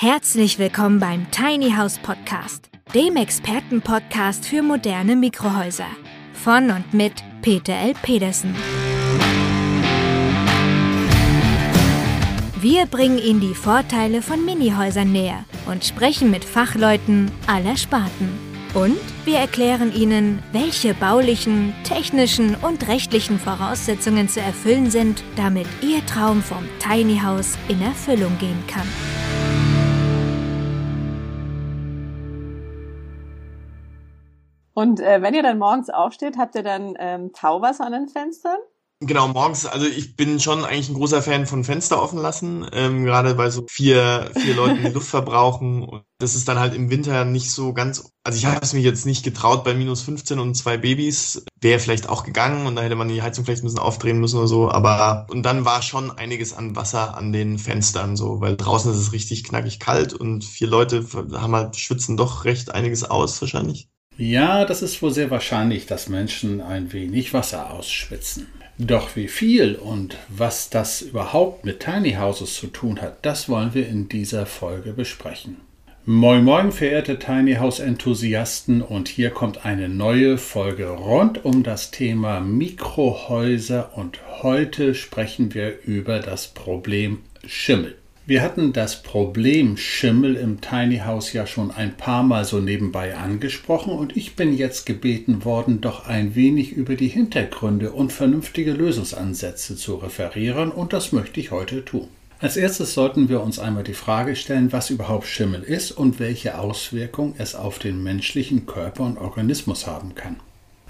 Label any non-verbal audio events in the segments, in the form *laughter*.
Herzlich willkommen beim Tiny House Podcast, dem Expertenpodcast für moderne Mikrohäuser. Von und mit Peter L. Pedersen. Wir bringen Ihnen die Vorteile von Minihäusern näher und sprechen mit Fachleuten aller Sparten. Und wir erklären Ihnen, welche baulichen, technischen und rechtlichen Voraussetzungen zu erfüllen sind, damit Ihr Traum vom Tiny House in Erfüllung gehen kann. Und äh, wenn ihr dann morgens aufsteht, habt ihr dann ähm, Tauwasser an den Fenstern? Genau, morgens, also ich bin schon eigentlich ein großer Fan von Fenster offen lassen, ähm, gerade weil so vier, vier Leute die *laughs* Luft verbrauchen. Und das ist dann halt im Winter nicht so ganz, also ich habe es mir jetzt nicht getraut bei minus 15 und zwei Babys. Wäre vielleicht auch gegangen und da hätte man die Heizung vielleicht ein bisschen aufdrehen müssen oder so. Aber und dann war schon einiges an Wasser an den Fenstern so, weil draußen ist es richtig knackig kalt und vier Leute haben halt, schwitzen doch recht einiges aus wahrscheinlich. Ja, das ist wohl sehr wahrscheinlich, dass Menschen ein wenig Wasser ausschwitzen. Doch wie viel und was das überhaupt mit Tiny Houses zu tun hat, das wollen wir in dieser Folge besprechen. Moin moin, verehrte Tiny House Enthusiasten und hier kommt eine neue Folge rund um das Thema Mikrohäuser und heute sprechen wir über das Problem Schimmel. Wir hatten das Problem Schimmel im Tiny House ja schon ein paar Mal so nebenbei angesprochen und ich bin jetzt gebeten worden, doch ein wenig über die Hintergründe und vernünftige Lösungsansätze zu referieren und das möchte ich heute tun. Als erstes sollten wir uns einmal die Frage stellen, was überhaupt Schimmel ist und welche Auswirkungen es auf den menschlichen Körper und Organismus haben kann.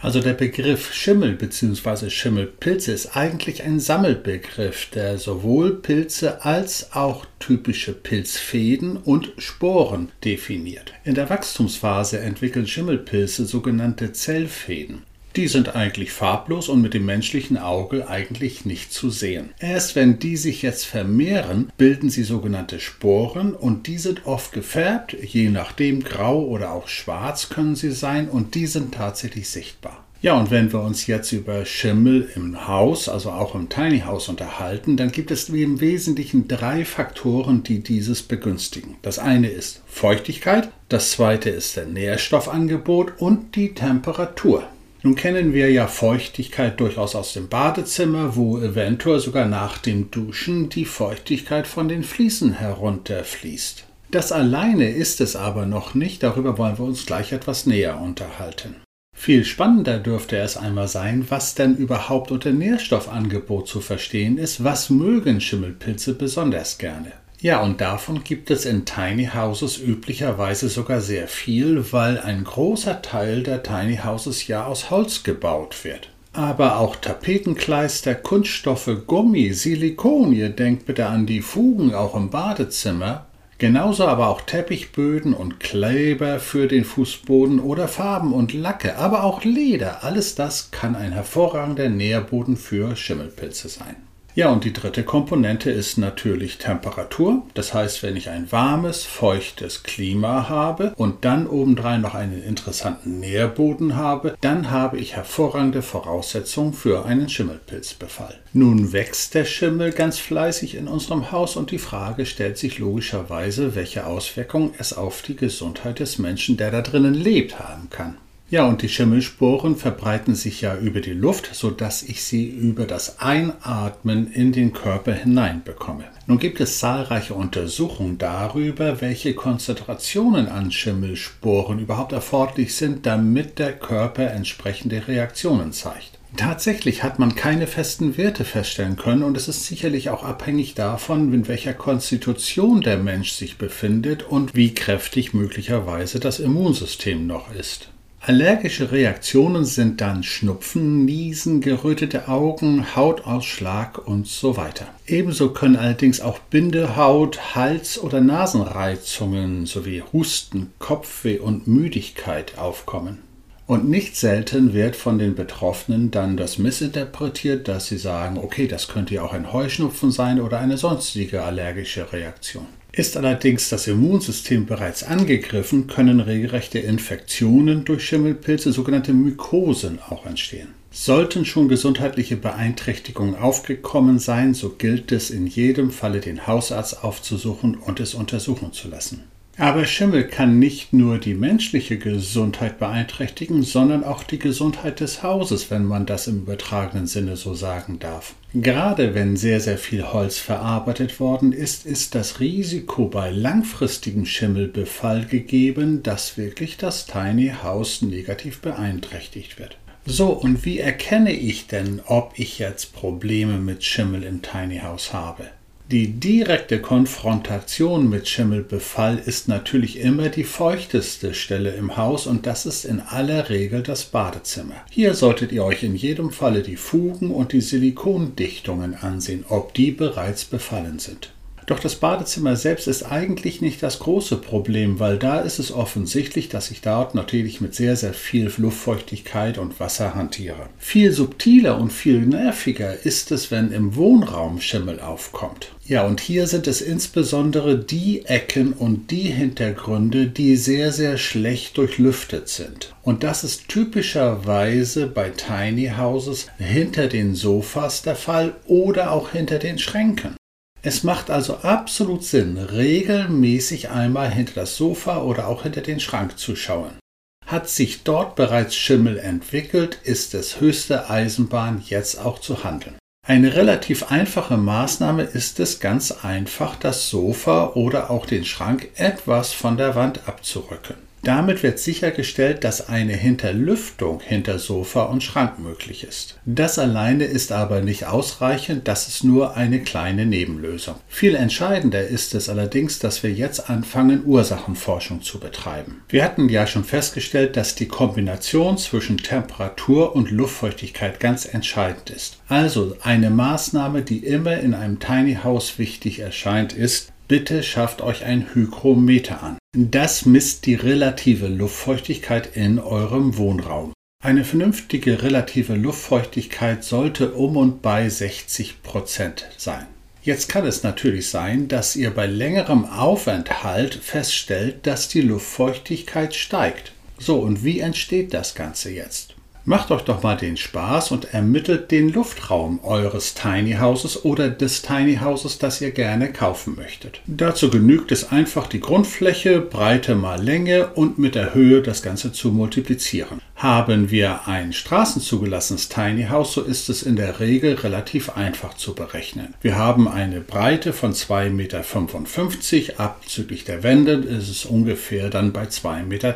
Also der Begriff Schimmel bzw. Schimmelpilze ist eigentlich ein Sammelbegriff, der sowohl Pilze als auch typische Pilzfäden und Sporen definiert. In der Wachstumsphase entwickeln Schimmelpilze sogenannte Zellfäden. Die sind eigentlich farblos und mit dem menschlichen Auge eigentlich nicht zu sehen. Erst wenn die sich jetzt vermehren, bilden sie sogenannte Sporen und die sind oft gefärbt, je nachdem grau oder auch schwarz können sie sein und die sind tatsächlich sichtbar. Ja, und wenn wir uns jetzt über Schimmel im Haus, also auch im Tiny House unterhalten, dann gibt es im Wesentlichen drei Faktoren, die dieses begünstigen. Das eine ist Feuchtigkeit, das zweite ist der Nährstoffangebot und die Temperatur. Nun kennen wir ja Feuchtigkeit durchaus aus dem Badezimmer, wo eventuell sogar nach dem Duschen die Feuchtigkeit von den Fliesen herunterfließt. Das alleine ist es aber noch nicht, darüber wollen wir uns gleich etwas näher unterhalten. Viel spannender dürfte es einmal sein, was denn überhaupt unter Nährstoffangebot zu verstehen ist, was mögen Schimmelpilze besonders gerne. Ja, und davon gibt es in Tiny Houses üblicherweise sogar sehr viel, weil ein großer Teil der Tiny Houses ja aus Holz gebaut wird. Aber auch Tapetenkleister, Kunststoffe, Gummi, Silikon, ihr denkt bitte an die Fugen auch im Badezimmer, genauso aber auch Teppichböden und Kleber für den Fußboden oder Farben und Lacke, aber auch Leder, alles das kann ein hervorragender Nährboden für Schimmelpilze sein. Ja, und die dritte Komponente ist natürlich Temperatur. Das heißt, wenn ich ein warmes, feuchtes Klima habe und dann obendrein noch einen interessanten Nährboden habe, dann habe ich hervorragende Voraussetzungen für einen Schimmelpilzbefall. Nun wächst der Schimmel ganz fleißig in unserem Haus und die Frage stellt sich logischerweise, welche Auswirkungen es auf die Gesundheit des Menschen, der da drinnen lebt, haben kann. Ja, und die Schimmelsporen verbreiten sich ja über die Luft, sodass ich sie über das Einatmen in den Körper hineinbekomme. Nun gibt es zahlreiche Untersuchungen darüber, welche Konzentrationen an Schimmelsporen überhaupt erforderlich sind, damit der Körper entsprechende Reaktionen zeigt. Tatsächlich hat man keine festen Werte feststellen können und es ist sicherlich auch abhängig davon, in welcher Konstitution der Mensch sich befindet und wie kräftig möglicherweise das Immunsystem noch ist. Allergische Reaktionen sind dann Schnupfen, Niesen, gerötete Augen, Hautausschlag und so weiter. Ebenso können allerdings auch Bindehaut, Hals- oder Nasenreizungen sowie Husten, Kopfweh und Müdigkeit aufkommen. Und nicht selten wird von den Betroffenen dann das missinterpretiert, dass sie sagen, okay, das könnte ja auch ein Heuschnupfen sein oder eine sonstige allergische Reaktion. Ist allerdings das Immunsystem bereits angegriffen, können regelrechte Infektionen durch Schimmelpilze, sogenannte Mykosen, auch entstehen. Sollten schon gesundheitliche Beeinträchtigungen aufgekommen sein, so gilt es in jedem Falle, den Hausarzt aufzusuchen und es untersuchen zu lassen. Aber Schimmel kann nicht nur die menschliche Gesundheit beeinträchtigen, sondern auch die Gesundheit des Hauses, wenn man das im übertragenen Sinne so sagen darf. Gerade wenn sehr, sehr viel Holz verarbeitet worden ist, ist das Risiko bei langfristigem Schimmelbefall gegeben, dass wirklich das Tiny House negativ beeinträchtigt wird. So, und wie erkenne ich denn, ob ich jetzt Probleme mit Schimmel im Tiny House habe? Die direkte Konfrontation mit Schimmelbefall ist natürlich immer die feuchteste Stelle im Haus und das ist in aller Regel das Badezimmer. Hier solltet ihr euch in jedem Falle die Fugen und die Silikondichtungen ansehen, ob die bereits befallen sind. Doch das Badezimmer selbst ist eigentlich nicht das große Problem, weil da ist es offensichtlich, dass ich dort natürlich mit sehr, sehr viel Luftfeuchtigkeit und Wasser hantiere. Viel subtiler und viel nerviger ist es, wenn im Wohnraum Schimmel aufkommt. Ja, und hier sind es insbesondere die Ecken und die Hintergründe, die sehr, sehr schlecht durchlüftet sind. Und das ist typischerweise bei Tiny Houses hinter den Sofas der Fall oder auch hinter den Schränken. Es macht also absolut Sinn, regelmäßig einmal hinter das Sofa oder auch hinter den Schrank zu schauen. Hat sich dort bereits Schimmel entwickelt, ist es höchste Eisenbahn, jetzt auch zu handeln. Eine relativ einfache Maßnahme ist es ganz einfach, das Sofa oder auch den Schrank etwas von der Wand abzurücken. Damit wird sichergestellt, dass eine Hinterlüftung hinter Sofa und Schrank möglich ist. Das alleine ist aber nicht ausreichend, das ist nur eine kleine Nebenlösung. Viel entscheidender ist es allerdings, dass wir jetzt anfangen, Ursachenforschung zu betreiben. Wir hatten ja schon festgestellt, dass die Kombination zwischen Temperatur und Luftfeuchtigkeit ganz entscheidend ist. Also eine Maßnahme, die immer in einem Tiny House wichtig erscheint, ist, Bitte schafft euch ein Hygrometer an. Das misst die relative Luftfeuchtigkeit in eurem Wohnraum. Eine vernünftige relative Luftfeuchtigkeit sollte um und bei 60 Prozent sein. Jetzt kann es natürlich sein, dass ihr bei längerem Aufenthalt feststellt, dass die Luftfeuchtigkeit steigt. So, und wie entsteht das Ganze jetzt? Macht euch doch mal den Spaß und ermittelt den Luftraum eures Tiny Houses oder des Tiny Houses, das ihr gerne kaufen möchtet. Dazu genügt es einfach, die Grundfläche, Breite mal Länge und mit der Höhe das Ganze zu multiplizieren. Haben wir ein straßenzugelassenes Tiny House, so ist es in der Regel relativ einfach zu berechnen. Wir haben eine Breite von 2,55 Meter, abzüglich der Wände ist es ungefähr dann bei 2,30 Meter.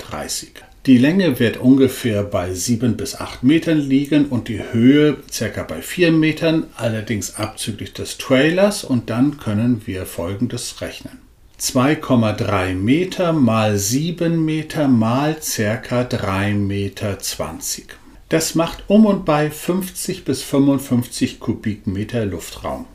Die Länge wird ungefähr bei 7 bis 8 Metern liegen und die Höhe ca. bei 4 Metern, allerdings abzüglich des Trailers und dann können wir folgendes rechnen. 2,3 Meter mal 7 Meter mal ca. 3,20 Meter. Das macht um und bei 50 bis 55 Kubikmeter Luftraum.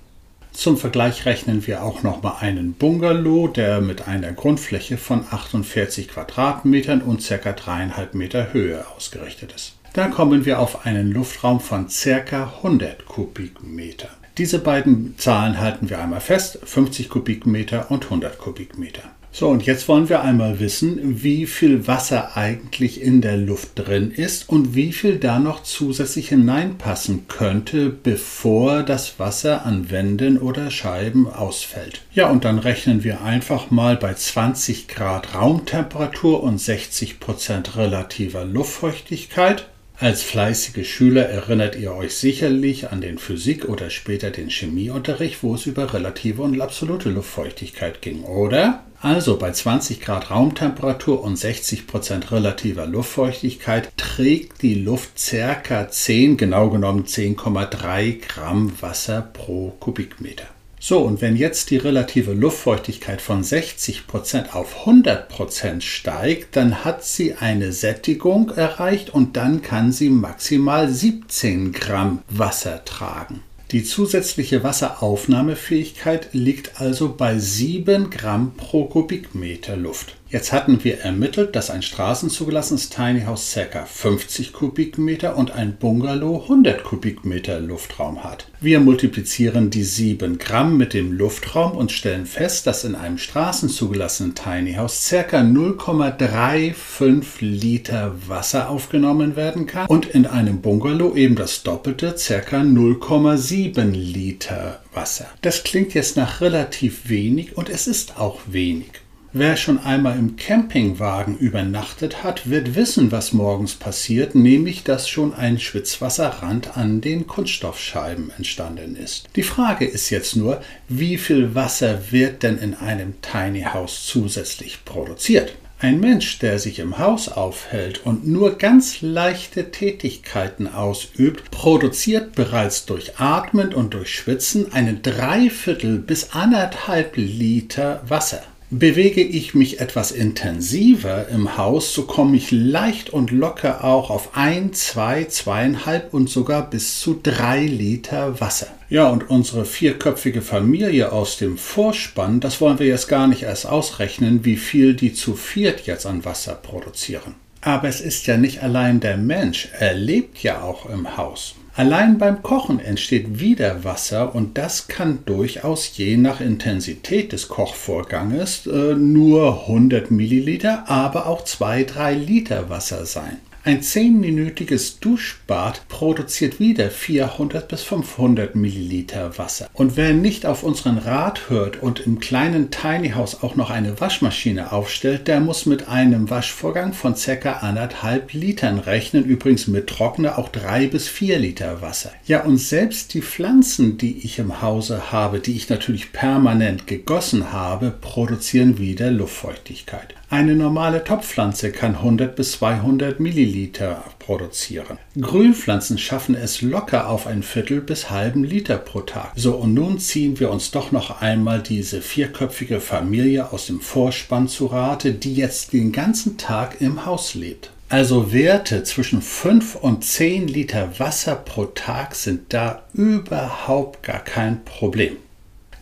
Zum Vergleich rechnen wir auch nochmal einen Bungalow, der mit einer Grundfläche von 48 Quadratmetern und ca. 3,5 Meter Höhe ausgerichtet ist. Da kommen wir auf einen Luftraum von ca. 100 Kubikmeter. Diese beiden Zahlen halten wir einmal fest, 50 Kubikmeter und 100 Kubikmeter. So, und jetzt wollen wir einmal wissen, wie viel Wasser eigentlich in der Luft drin ist und wie viel da noch zusätzlich hineinpassen könnte, bevor das Wasser an Wänden oder Scheiben ausfällt. Ja, und dann rechnen wir einfach mal bei 20 Grad Raumtemperatur und 60 Prozent relativer Luftfeuchtigkeit als fleißige Schüler erinnert ihr euch sicherlich an den Physik- oder später den Chemieunterricht, wo es über relative und absolute Luftfeuchtigkeit ging, oder? Also bei 20 Grad Raumtemperatur und 60 Prozent relativer Luftfeuchtigkeit trägt die Luft ca. 10, genau genommen 10,3 Gramm Wasser pro Kubikmeter. So, und wenn jetzt die relative Luftfeuchtigkeit von 60% auf 100% steigt, dann hat sie eine Sättigung erreicht und dann kann sie maximal 17 Gramm Wasser tragen. Die zusätzliche Wasseraufnahmefähigkeit liegt also bei 7 Gramm pro Kubikmeter Luft. Jetzt hatten wir ermittelt, dass ein straßenzugelassenes Tiny House ca. 50 Kubikmeter und ein Bungalow 100 Kubikmeter Luftraum hat. Wir multiplizieren die 7 Gramm mit dem Luftraum und stellen fest, dass in einem straßenzugelassenen Tiny House ca. 0,35 Liter Wasser aufgenommen werden kann und in einem Bungalow eben das Doppelte ca. 0,7 Liter Wasser. Das klingt jetzt nach relativ wenig und es ist auch wenig. Wer schon einmal im Campingwagen übernachtet hat, wird wissen, was morgens passiert, nämlich dass schon ein Schwitzwasserrand an den Kunststoffscheiben entstanden ist. Die Frage ist jetzt nur, wie viel Wasser wird denn in einem Tiny House zusätzlich produziert? Ein Mensch, der sich im Haus aufhält und nur ganz leichte Tätigkeiten ausübt, produziert bereits durch Atmen und durch Schwitzen eine Dreiviertel bis anderthalb Liter Wasser. Bewege ich mich etwas intensiver im Haus, so komme ich leicht und locker auch auf ein, zwei, zweieinhalb und sogar bis zu drei Liter Wasser. Ja, und unsere vierköpfige Familie aus dem Vorspann, das wollen wir jetzt gar nicht erst ausrechnen, wie viel die zu viert jetzt an Wasser produzieren. Aber es ist ja nicht allein der Mensch, er lebt ja auch im Haus. Allein beim Kochen entsteht wieder Wasser und das kann durchaus je nach Intensität des Kochvorganges äh, nur 100 Milliliter, aber auch 2-3 Liter Wasser sein. Ein zehnminütiges Duschbad produziert wieder 400 bis 500 Milliliter Wasser. Und wer nicht auf unseren Rat hört und im kleinen Tiny House auch noch eine Waschmaschine aufstellt, der muss mit einem Waschvorgang von ca. anderthalb Litern rechnen. Übrigens mit Trockner auch drei bis vier Liter Wasser. Ja, und selbst die Pflanzen, die ich im Hause habe, die ich natürlich permanent gegossen habe, produzieren wieder Luftfeuchtigkeit. Eine normale Topfpflanze kann 100 bis 200 Milliliter produzieren. Grünpflanzen schaffen es locker auf ein Viertel bis halben Liter pro Tag. So, und nun ziehen wir uns doch noch einmal diese vierköpfige Familie aus dem Vorspann zu Rate, die jetzt den ganzen Tag im Haus lebt. Also Werte zwischen 5 und 10 Liter Wasser pro Tag sind da überhaupt gar kein Problem.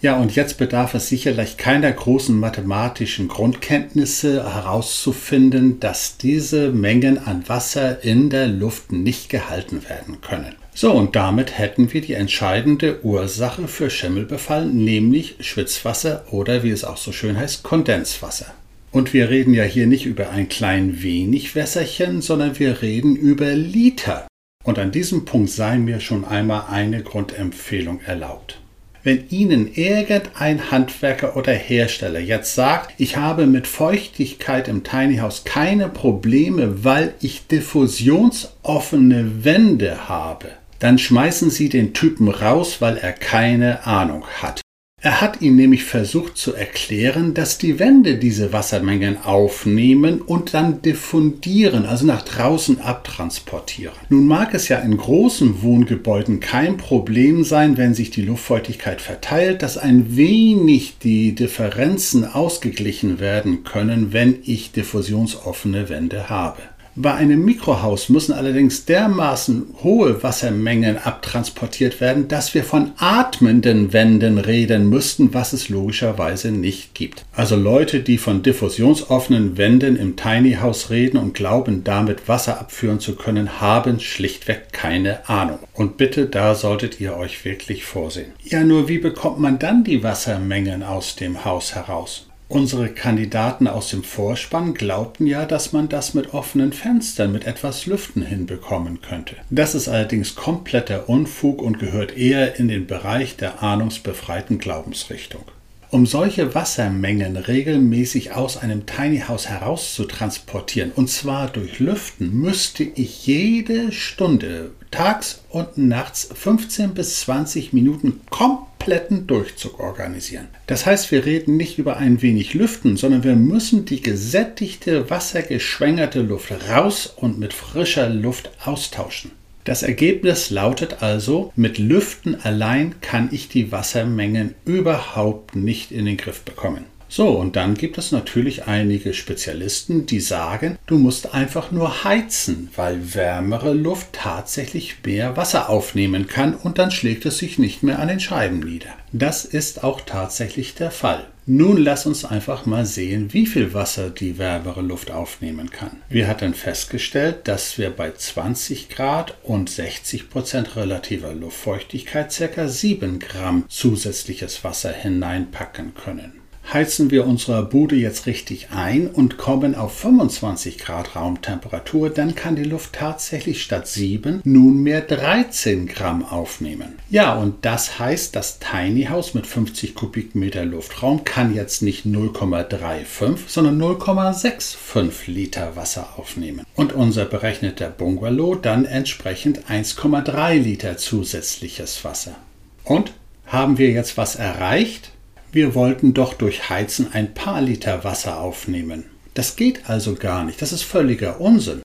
Ja, und jetzt bedarf es sicherlich keiner großen mathematischen Grundkenntnisse herauszufinden, dass diese Mengen an Wasser in der Luft nicht gehalten werden können. So, und damit hätten wir die entscheidende Ursache für Schimmelbefall, nämlich Schwitzwasser oder wie es auch so schön heißt, Kondenswasser. Und wir reden ja hier nicht über ein klein wenig Wässerchen, sondern wir reden über Liter. Und an diesem Punkt sei mir schon einmal eine Grundempfehlung erlaubt. Wenn Ihnen irgendein Handwerker oder Hersteller jetzt sagt, ich habe mit Feuchtigkeit im Tiny House keine Probleme, weil ich diffusionsoffene Wände habe, dann schmeißen Sie den Typen raus, weil er keine Ahnung hat. Er hat ihm nämlich versucht zu erklären, dass die Wände diese Wassermengen aufnehmen und dann diffundieren, also nach draußen abtransportieren. Nun mag es ja in großen Wohngebäuden kein Problem sein, wenn sich die Luftfeuchtigkeit verteilt, dass ein wenig die Differenzen ausgeglichen werden können, wenn ich diffusionsoffene Wände habe. Bei einem Mikrohaus müssen allerdings dermaßen hohe Wassermengen abtransportiert werden, dass wir von atmenden Wänden reden müssten, was es logischerweise nicht gibt. Also Leute, die von diffusionsoffenen Wänden im Tiny House reden und glauben, damit Wasser abführen zu können, haben schlichtweg keine Ahnung. Und bitte, da solltet ihr euch wirklich vorsehen. Ja, nur wie bekommt man dann die Wassermengen aus dem Haus heraus? Unsere Kandidaten aus dem Vorspann glaubten ja, dass man das mit offenen Fenstern mit etwas Lüften hinbekommen könnte. Das ist allerdings kompletter Unfug und gehört eher in den Bereich der ahnungsbefreiten Glaubensrichtung. Um solche Wassermengen regelmäßig aus einem Tiny House herauszutransportieren, und zwar durch Lüften, müsste ich jede Stunde tags und nachts 15 bis 20 Minuten kompletten Durchzug organisieren. Das heißt, wir reden nicht über ein wenig Lüften, sondern wir müssen die gesättigte, wassergeschwängerte Luft raus und mit frischer Luft austauschen. Das Ergebnis lautet also, mit Lüften allein kann ich die Wassermengen überhaupt nicht in den Griff bekommen. So, und dann gibt es natürlich einige Spezialisten, die sagen, du musst einfach nur heizen, weil wärmere Luft tatsächlich mehr Wasser aufnehmen kann und dann schlägt es sich nicht mehr an den Scheiben nieder. Das ist auch tatsächlich der Fall. Nun lass uns einfach mal sehen, wie viel Wasser die wärmere Luft aufnehmen kann. Wir hatten festgestellt, dass wir bei 20 Grad und 60 Prozent relativer Luftfeuchtigkeit ca. 7 Gramm zusätzliches Wasser hineinpacken können heizen wir unsere Bude jetzt richtig ein und kommen auf 25 Grad Raumtemperatur, dann kann die Luft tatsächlich statt 7 nunmehr 13 Gramm aufnehmen. Ja, und das heißt, das Tiny House mit 50 Kubikmeter Luftraum kann jetzt nicht 0,35, sondern 0,65 Liter Wasser aufnehmen. Und unser berechneter Bungalow dann entsprechend 1,3 Liter zusätzliches Wasser. Und haben wir jetzt was erreicht? Wir wollten doch durch Heizen ein paar Liter Wasser aufnehmen. Das geht also gar nicht, das ist völliger Unsinn.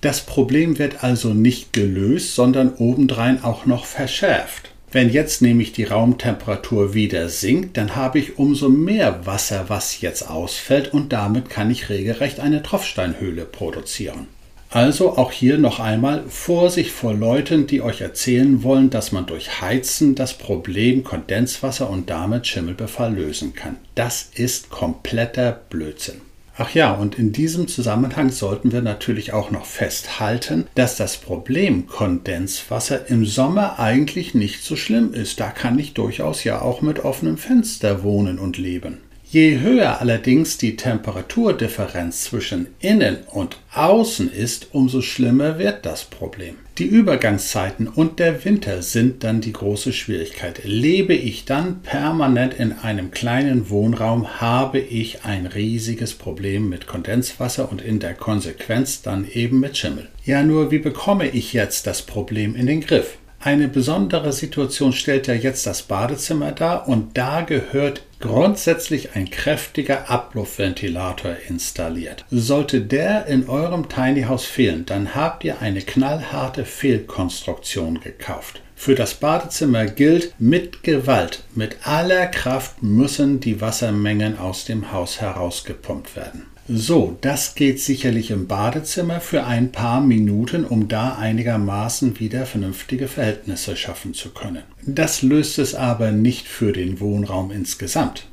Das Problem wird also nicht gelöst, sondern obendrein auch noch verschärft. Wenn jetzt nämlich die Raumtemperatur wieder sinkt, dann habe ich umso mehr Wasser, was jetzt ausfällt und damit kann ich regelrecht eine Tropfsteinhöhle produzieren. Also auch hier noch einmal Vorsicht vor Leuten, die euch erzählen wollen, dass man durch Heizen das Problem Kondenswasser und damit Schimmelbefall lösen kann. Das ist kompletter Blödsinn. Ach ja, und in diesem Zusammenhang sollten wir natürlich auch noch festhalten, dass das Problem Kondenswasser im Sommer eigentlich nicht so schlimm ist. Da kann ich durchaus ja auch mit offenem Fenster wohnen und leben. Je höher allerdings die Temperaturdifferenz zwischen innen und außen ist, umso schlimmer wird das Problem. Die Übergangszeiten und der Winter sind dann die große Schwierigkeit. Lebe ich dann permanent in einem kleinen Wohnraum, habe ich ein riesiges Problem mit Kondenswasser und in der Konsequenz dann eben mit Schimmel. Ja, nur wie bekomme ich jetzt das Problem in den Griff? Eine besondere Situation stellt ja jetzt das Badezimmer dar und da gehört grundsätzlich ein kräftiger Abluftventilator installiert. Sollte der in eurem Tiny House fehlen, dann habt ihr eine knallharte Fehlkonstruktion gekauft. Für das Badezimmer gilt, mit Gewalt, mit aller Kraft müssen die Wassermengen aus dem Haus herausgepumpt werden. So, das geht sicherlich im Badezimmer für ein paar Minuten, um da einigermaßen wieder vernünftige Verhältnisse schaffen zu können. Das löst es aber nicht für den Wohnraum insgesamt.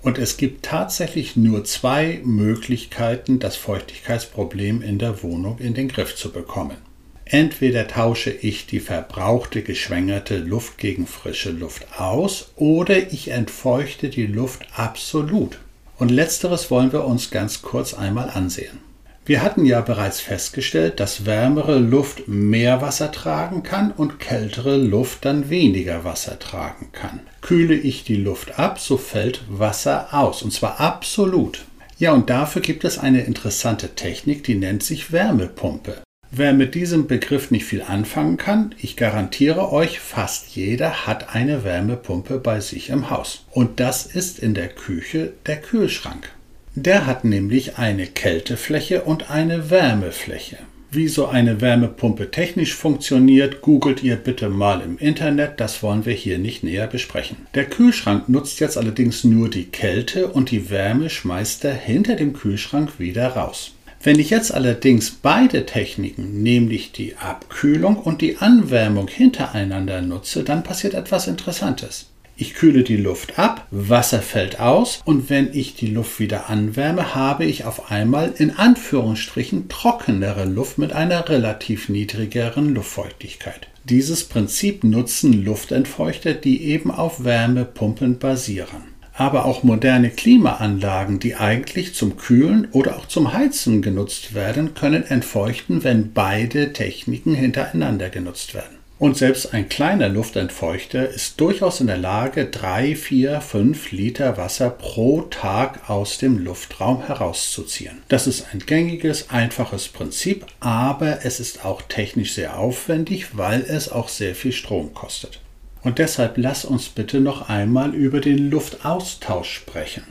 Und es gibt tatsächlich nur zwei Möglichkeiten, das Feuchtigkeitsproblem in der Wohnung in den Griff zu bekommen. Entweder tausche ich die verbrauchte, geschwängerte Luft gegen frische Luft aus oder ich entfeuchte die Luft absolut. Und letzteres wollen wir uns ganz kurz einmal ansehen. Wir hatten ja bereits festgestellt, dass wärmere Luft mehr Wasser tragen kann und kältere Luft dann weniger Wasser tragen kann. Kühle ich die Luft ab, so fällt Wasser aus, und zwar absolut. Ja, und dafür gibt es eine interessante Technik, die nennt sich Wärmepumpe. Wer mit diesem Begriff nicht viel anfangen kann, ich garantiere euch, fast jeder hat eine Wärmepumpe bei sich im Haus. Und das ist in der Küche der Kühlschrank. Der hat nämlich eine Kältefläche und eine Wärmefläche. Wie so eine Wärmepumpe technisch funktioniert, googelt ihr bitte mal im Internet, das wollen wir hier nicht näher besprechen. Der Kühlschrank nutzt jetzt allerdings nur die Kälte und die Wärme schmeißt er hinter dem Kühlschrank wieder raus. Wenn ich jetzt allerdings beide Techniken, nämlich die Abkühlung und die Anwärmung hintereinander nutze, dann passiert etwas Interessantes. Ich kühle die Luft ab, Wasser fällt aus und wenn ich die Luft wieder anwärme, habe ich auf einmal in Anführungsstrichen trockenere Luft mit einer relativ niedrigeren Luftfeuchtigkeit. Dieses Prinzip nutzen Luftentfeuchter, die eben auf Wärmepumpen basieren aber auch moderne Klimaanlagen, die eigentlich zum Kühlen oder auch zum Heizen genutzt werden, können entfeuchten, wenn beide Techniken hintereinander genutzt werden. Und selbst ein kleiner Luftentfeuchter ist durchaus in der Lage, 3, 4, 5 Liter Wasser pro Tag aus dem Luftraum herauszuziehen. Das ist ein gängiges, einfaches Prinzip, aber es ist auch technisch sehr aufwendig, weil es auch sehr viel Strom kostet. Und deshalb lass uns bitte noch einmal über den Luftaustausch sprechen.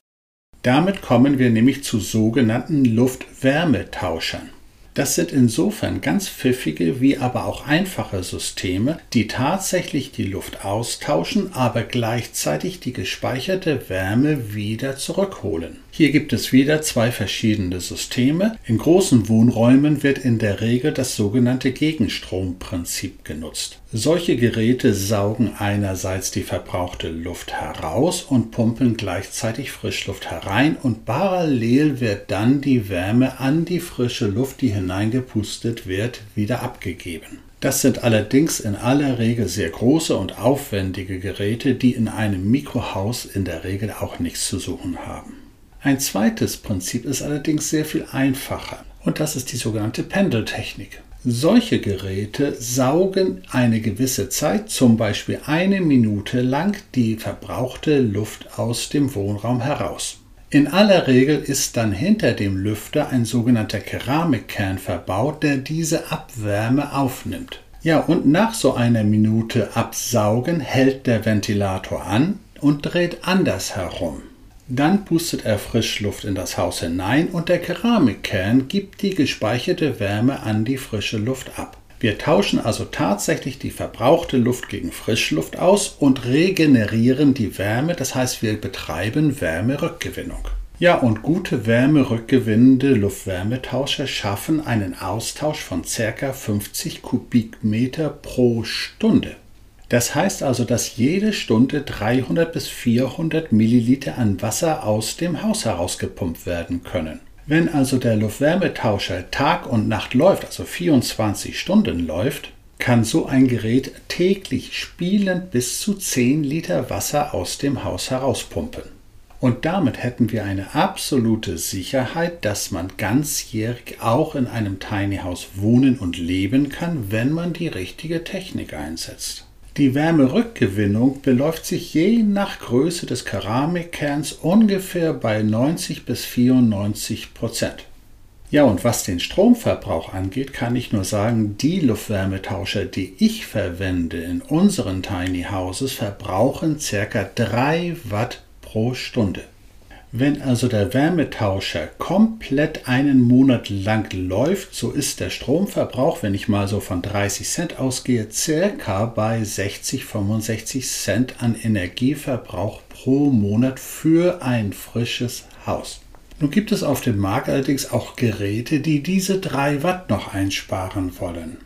Damit kommen wir nämlich zu sogenannten Luftwärmetauschern. Das sind insofern ganz pfiffige wie aber auch einfache Systeme, die tatsächlich die Luft austauschen, aber gleichzeitig die gespeicherte Wärme wieder zurückholen. Hier gibt es wieder zwei verschiedene Systeme. In großen Wohnräumen wird in der Regel das sogenannte Gegenstromprinzip genutzt. Solche Geräte saugen einerseits die verbrauchte Luft heraus und pumpen gleichzeitig Frischluft herein und parallel wird dann die Wärme an die frische Luft, die hineingepustet wird, wieder abgegeben. Das sind allerdings in aller Regel sehr große und aufwendige Geräte, die in einem Mikrohaus in der Regel auch nichts zu suchen haben. Ein zweites Prinzip ist allerdings sehr viel einfacher und das ist die sogenannte Pendeltechnik. Solche Geräte saugen eine gewisse Zeit, zum Beispiel eine Minute lang, die verbrauchte Luft aus dem Wohnraum heraus. In aller Regel ist dann hinter dem Lüfter ein sogenannter Keramikkern verbaut, der diese Abwärme aufnimmt. Ja, und nach so einer Minute Absaugen hält der Ventilator an und dreht anders herum. Dann pustet er Frischluft in das Haus hinein und der Keramikkern gibt die gespeicherte Wärme an die frische Luft ab. Wir tauschen also tatsächlich die verbrauchte Luft gegen Frischluft aus und regenerieren die Wärme, das heißt wir betreiben Wärmerückgewinnung. Ja, und gute wärmerückgewinnende Luftwärmetauscher schaffen einen Austausch von ca. 50 Kubikmeter pro Stunde. Das heißt also, dass jede Stunde 300 bis 400 Milliliter an Wasser aus dem Haus herausgepumpt werden können. Wenn also der Luftwärmetauscher Tag und Nacht läuft, also 24 Stunden läuft, kann so ein Gerät täglich spielend bis zu 10 Liter Wasser aus dem Haus herauspumpen. Und damit hätten wir eine absolute Sicherheit, dass man ganzjährig auch in einem Tiny House wohnen und leben kann, wenn man die richtige Technik einsetzt. Die Wärmerückgewinnung beläuft sich je nach Größe des Keramikkerns ungefähr bei 90 bis 94 Prozent. Ja, und was den Stromverbrauch angeht, kann ich nur sagen, die Luftwärmetauscher, die ich verwende in unseren Tiny Houses, verbrauchen ca. 3 Watt pro Stunde. Wenn also der Wärmetauscher komplett einen Monat lang läuft, so ist der Stromverbrauch, wenn ich mal so von 30 Cent ausgehe, circa bei 60, 65 Cent an Energieverbrauch pro Monat für ein frisches Haus. Nun gibt es auf dem Markt allerdings auch Geräte, die diese 3 Watt noch einsparen wollen.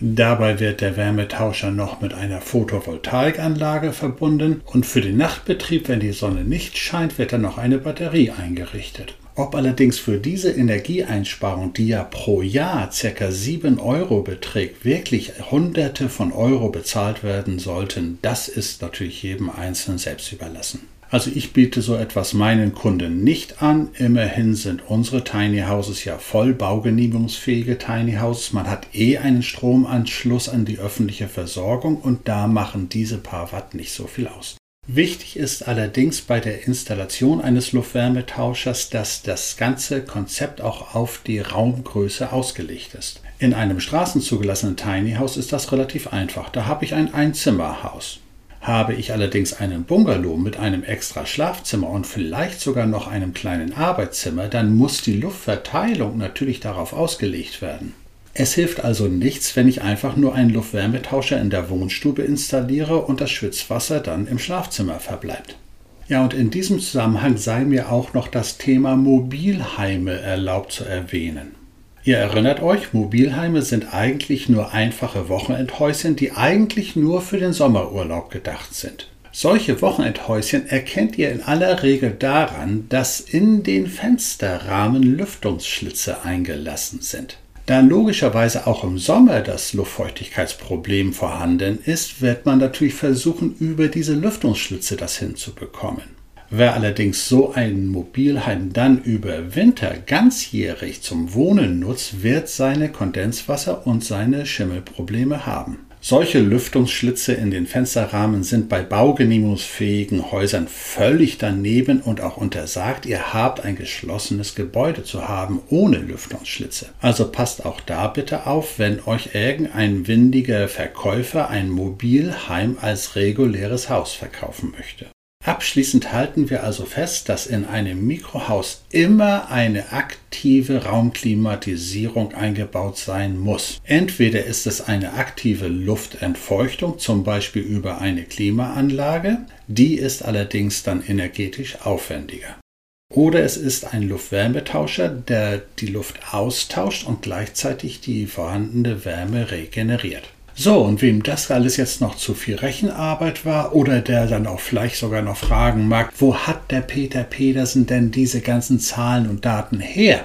Dabei wird der Wärmetauscher noch mit einer Photovoltaikanlage verbunden und für den Nachtbetrieb, wenn die Sonne nicht scheint, wird dann noch eine Batterie eingerichtet. Ob allerdings für diese Energieeinsparung, die ja pro Jahr ca. 7 Euro beträgt, wirklich Hunderte von Euro bezahlt werden sollten, das ist natürlich jedem Einzelnen selbst überlassen. Also ich biete so etwas meinen Kunden nicht an. Immerhin sind unsere Tiny Houses ja voll baugenehmigungsfähige Tiny Houses. Man hat eh einen Stromanschluss an die öffentliche Versorgung und da machen diese paar Watt nicht so viel aus. Wichtig ist allerdings bei der Installation eines Luftwärmetauschers, dass das ganze Konzept auch auf die Raumgröße ausgelegt ist. In einem straßenzugelassenen Tiny House ist das relativ einfach. Da habe ich ein Einzimmerhaus. Habe ich allerdings einen Bungalow mit einem extra Schlafzimmer und vielleicht sogar noch einem kleinen Arbeitszimmer, dann muss die Luftverteilung natürlich darauf ausgelegt werden. Es hilft also nichts, wenn ich einfach nur einen Luftwärmetauscher in der Wohnstube installiere und das Schwitzwasser dann im Schlafzimmer verbleibt. Ja, und in diesem Zusammenhang sei mir auch noch das Thema Mobilheime erlaubt zu erwähnen. Ihr erinnert euch, Mobilheime sind eigentlich nur einfache Wochenendhäuschen, die eigentlich nur für den Sommerurlaub gedacht sind. Solche Wochenendhäuschen erkennt ihr in aller Regel daran, dass in den Fensterrahmen Lüftungsschlitze eingelassen sind. Da logischerweise auch im Sommer das Luftfeuchtigkeitsproblem vorhanden ist, wird man natürlich versuchen, über diese Lüftungsschlitze das hinzubekommen. Wer allerdings so ein Mobilheim dann über Winter ganzjährig zum Wohnen nutzt, wird seine Kondenswasser und seine Schimmelprobleme haben. Solche Lüftungsschlitze in den Fensterrahmen sind bei baugenehmigungsfähigen Häusern völlig daneben und auch untersagt. Ihr habt ein geschlossenes Gebäude zu haben ohne Lüftungsschlitze. Also passt auch da bitte auf, wenn euch irgendein windiger Verkäufer ein Mobilheim als reguläres Haus verkaufen möchte. Abschließend halten wir also fest, dass in einem Mikrohaus immer eine aktive Raumklimatisierung eingebaut sein muss. Entweder ist es eine aktive Luftentfeuchtung, zum Beispiel über eine Klimaanlage, die ist allerdings dann energetisch aufwendiger. Oder es ist ein Luftwärmetauscher, der die Luft austauscht und gleichzeitig die vorhandene Wärme regeneriert. So, und wem das alles jetzt noch zu viel Rechenarbeit war oder der dann auch vielleicht sogar noch fragen mag, wo hat der Peter Pedersen denn diese ganzen Zahlen und Daten her?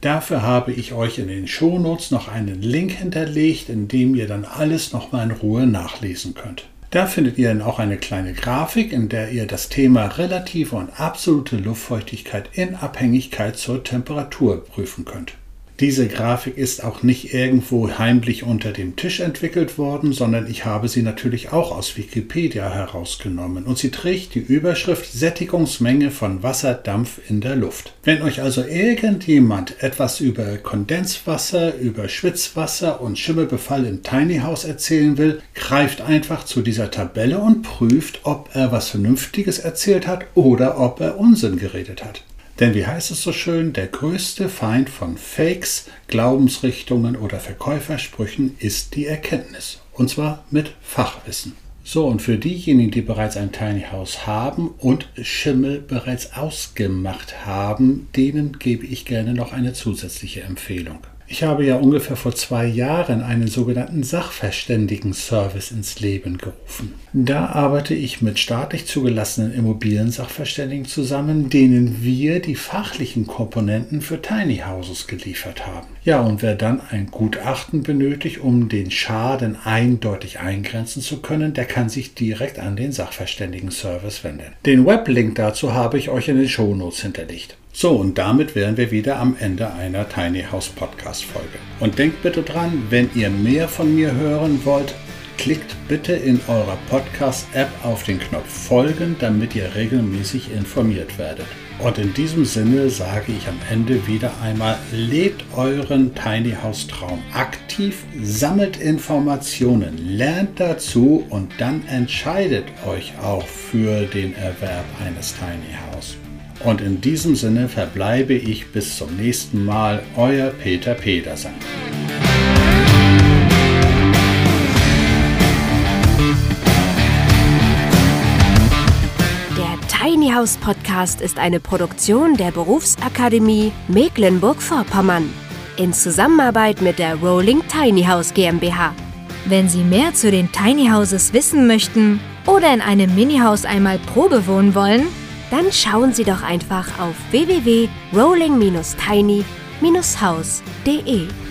Dafür habe ich euch in den Shownotes noch einen Link hinterlegt, in dem ihr dann alles nochmal in Ruhe nachlesen könnt. Da findet ihr dann auch eine kleine Grafik, in der ihr das Thema relative und absolute Luftfeuchtigkeit in Abhängigkeit zur Temperatur prüfen könnt. Diese Grafik ist auch nicht irgendwo heimlich unter dem Tisch entwickelt worden, sondern ich habe sie natürlich auch aus Wikipedia herausgenommen und sie trägt die Überschrift Sättigungsmenge von Wasserdampf in der Luft. Wenn euch also irgendjemand etwas über Kondenswasser, über Schwitzwasser und Schimmelbefall im Tiny House erzählen will, greift einfach zu dieser Tabelle und prüft, ob er was Vernünftiges erzählt hat oder ob er Unsinn geredet hat. Denn wie heißt es so schön, der größte Feind von Fakes, Glaubensrichtungen oder Verkäufersprüchen ist die Erkenntnis. Und zwar mit Fachwissen. So, und für diejenigen, die bereits ein Tiny House haben und Schimmel bereits ausgemacht haben, denen gebe ich gerne noch eine zusätzliche Empfehlung. Ich habe ja ungefähr vor zwei Jahren einen sogenannten Sachverständigen-Service ins Leben gerufen. Da arbeite ich mit staatlich zugelassenen Immobiliensachverständigen zusammen, denen wir die fachlichen Komponenten für Tiny Houses geliefert haben. Ja, und wer dann ein Gutachten benötigt, um den Schaden eindeutig eingrenzen zu können, der kann sich direkt an den Sachverständigen-Service wenden. Den Weblink dazu habe ich euch in den Shownotes hinterlegt. So, und damit wären wir wieder am Ende einer Tiny House Podcast Folge. Und denkt bitte dran, wenn ihr mehr von mir hören wollt, klickt bitte in eurer Podcast-App auf den Knopf Folgen, damit ihr regelmäßig informiert werdet. Und in diesem Sinne sage ich am Ende wieder einmal, lebt euren Tiny House Traum aktiv, sammelt Informationen, lernt dazu und dann entscheidet euch auch für den Erwerb eines Tiny House. Und in diesem Sinne verbleibe ich bis zum nächsten Mal, euer Peter Pedersen. Der Tiny House Podcast ist eine Produktion der Berufsakademie Mecklenburg-Vorpommern in Zusammenarbeit mit der Rolling Tiny House GmbH. Wenn Sie mehr zu den Tiny Houses wissen möchten oder in einem Mini-Haus einmal Probe wohnen wollen, dann schauen Sie doch einfach auf www.rolling-tiny-house.de.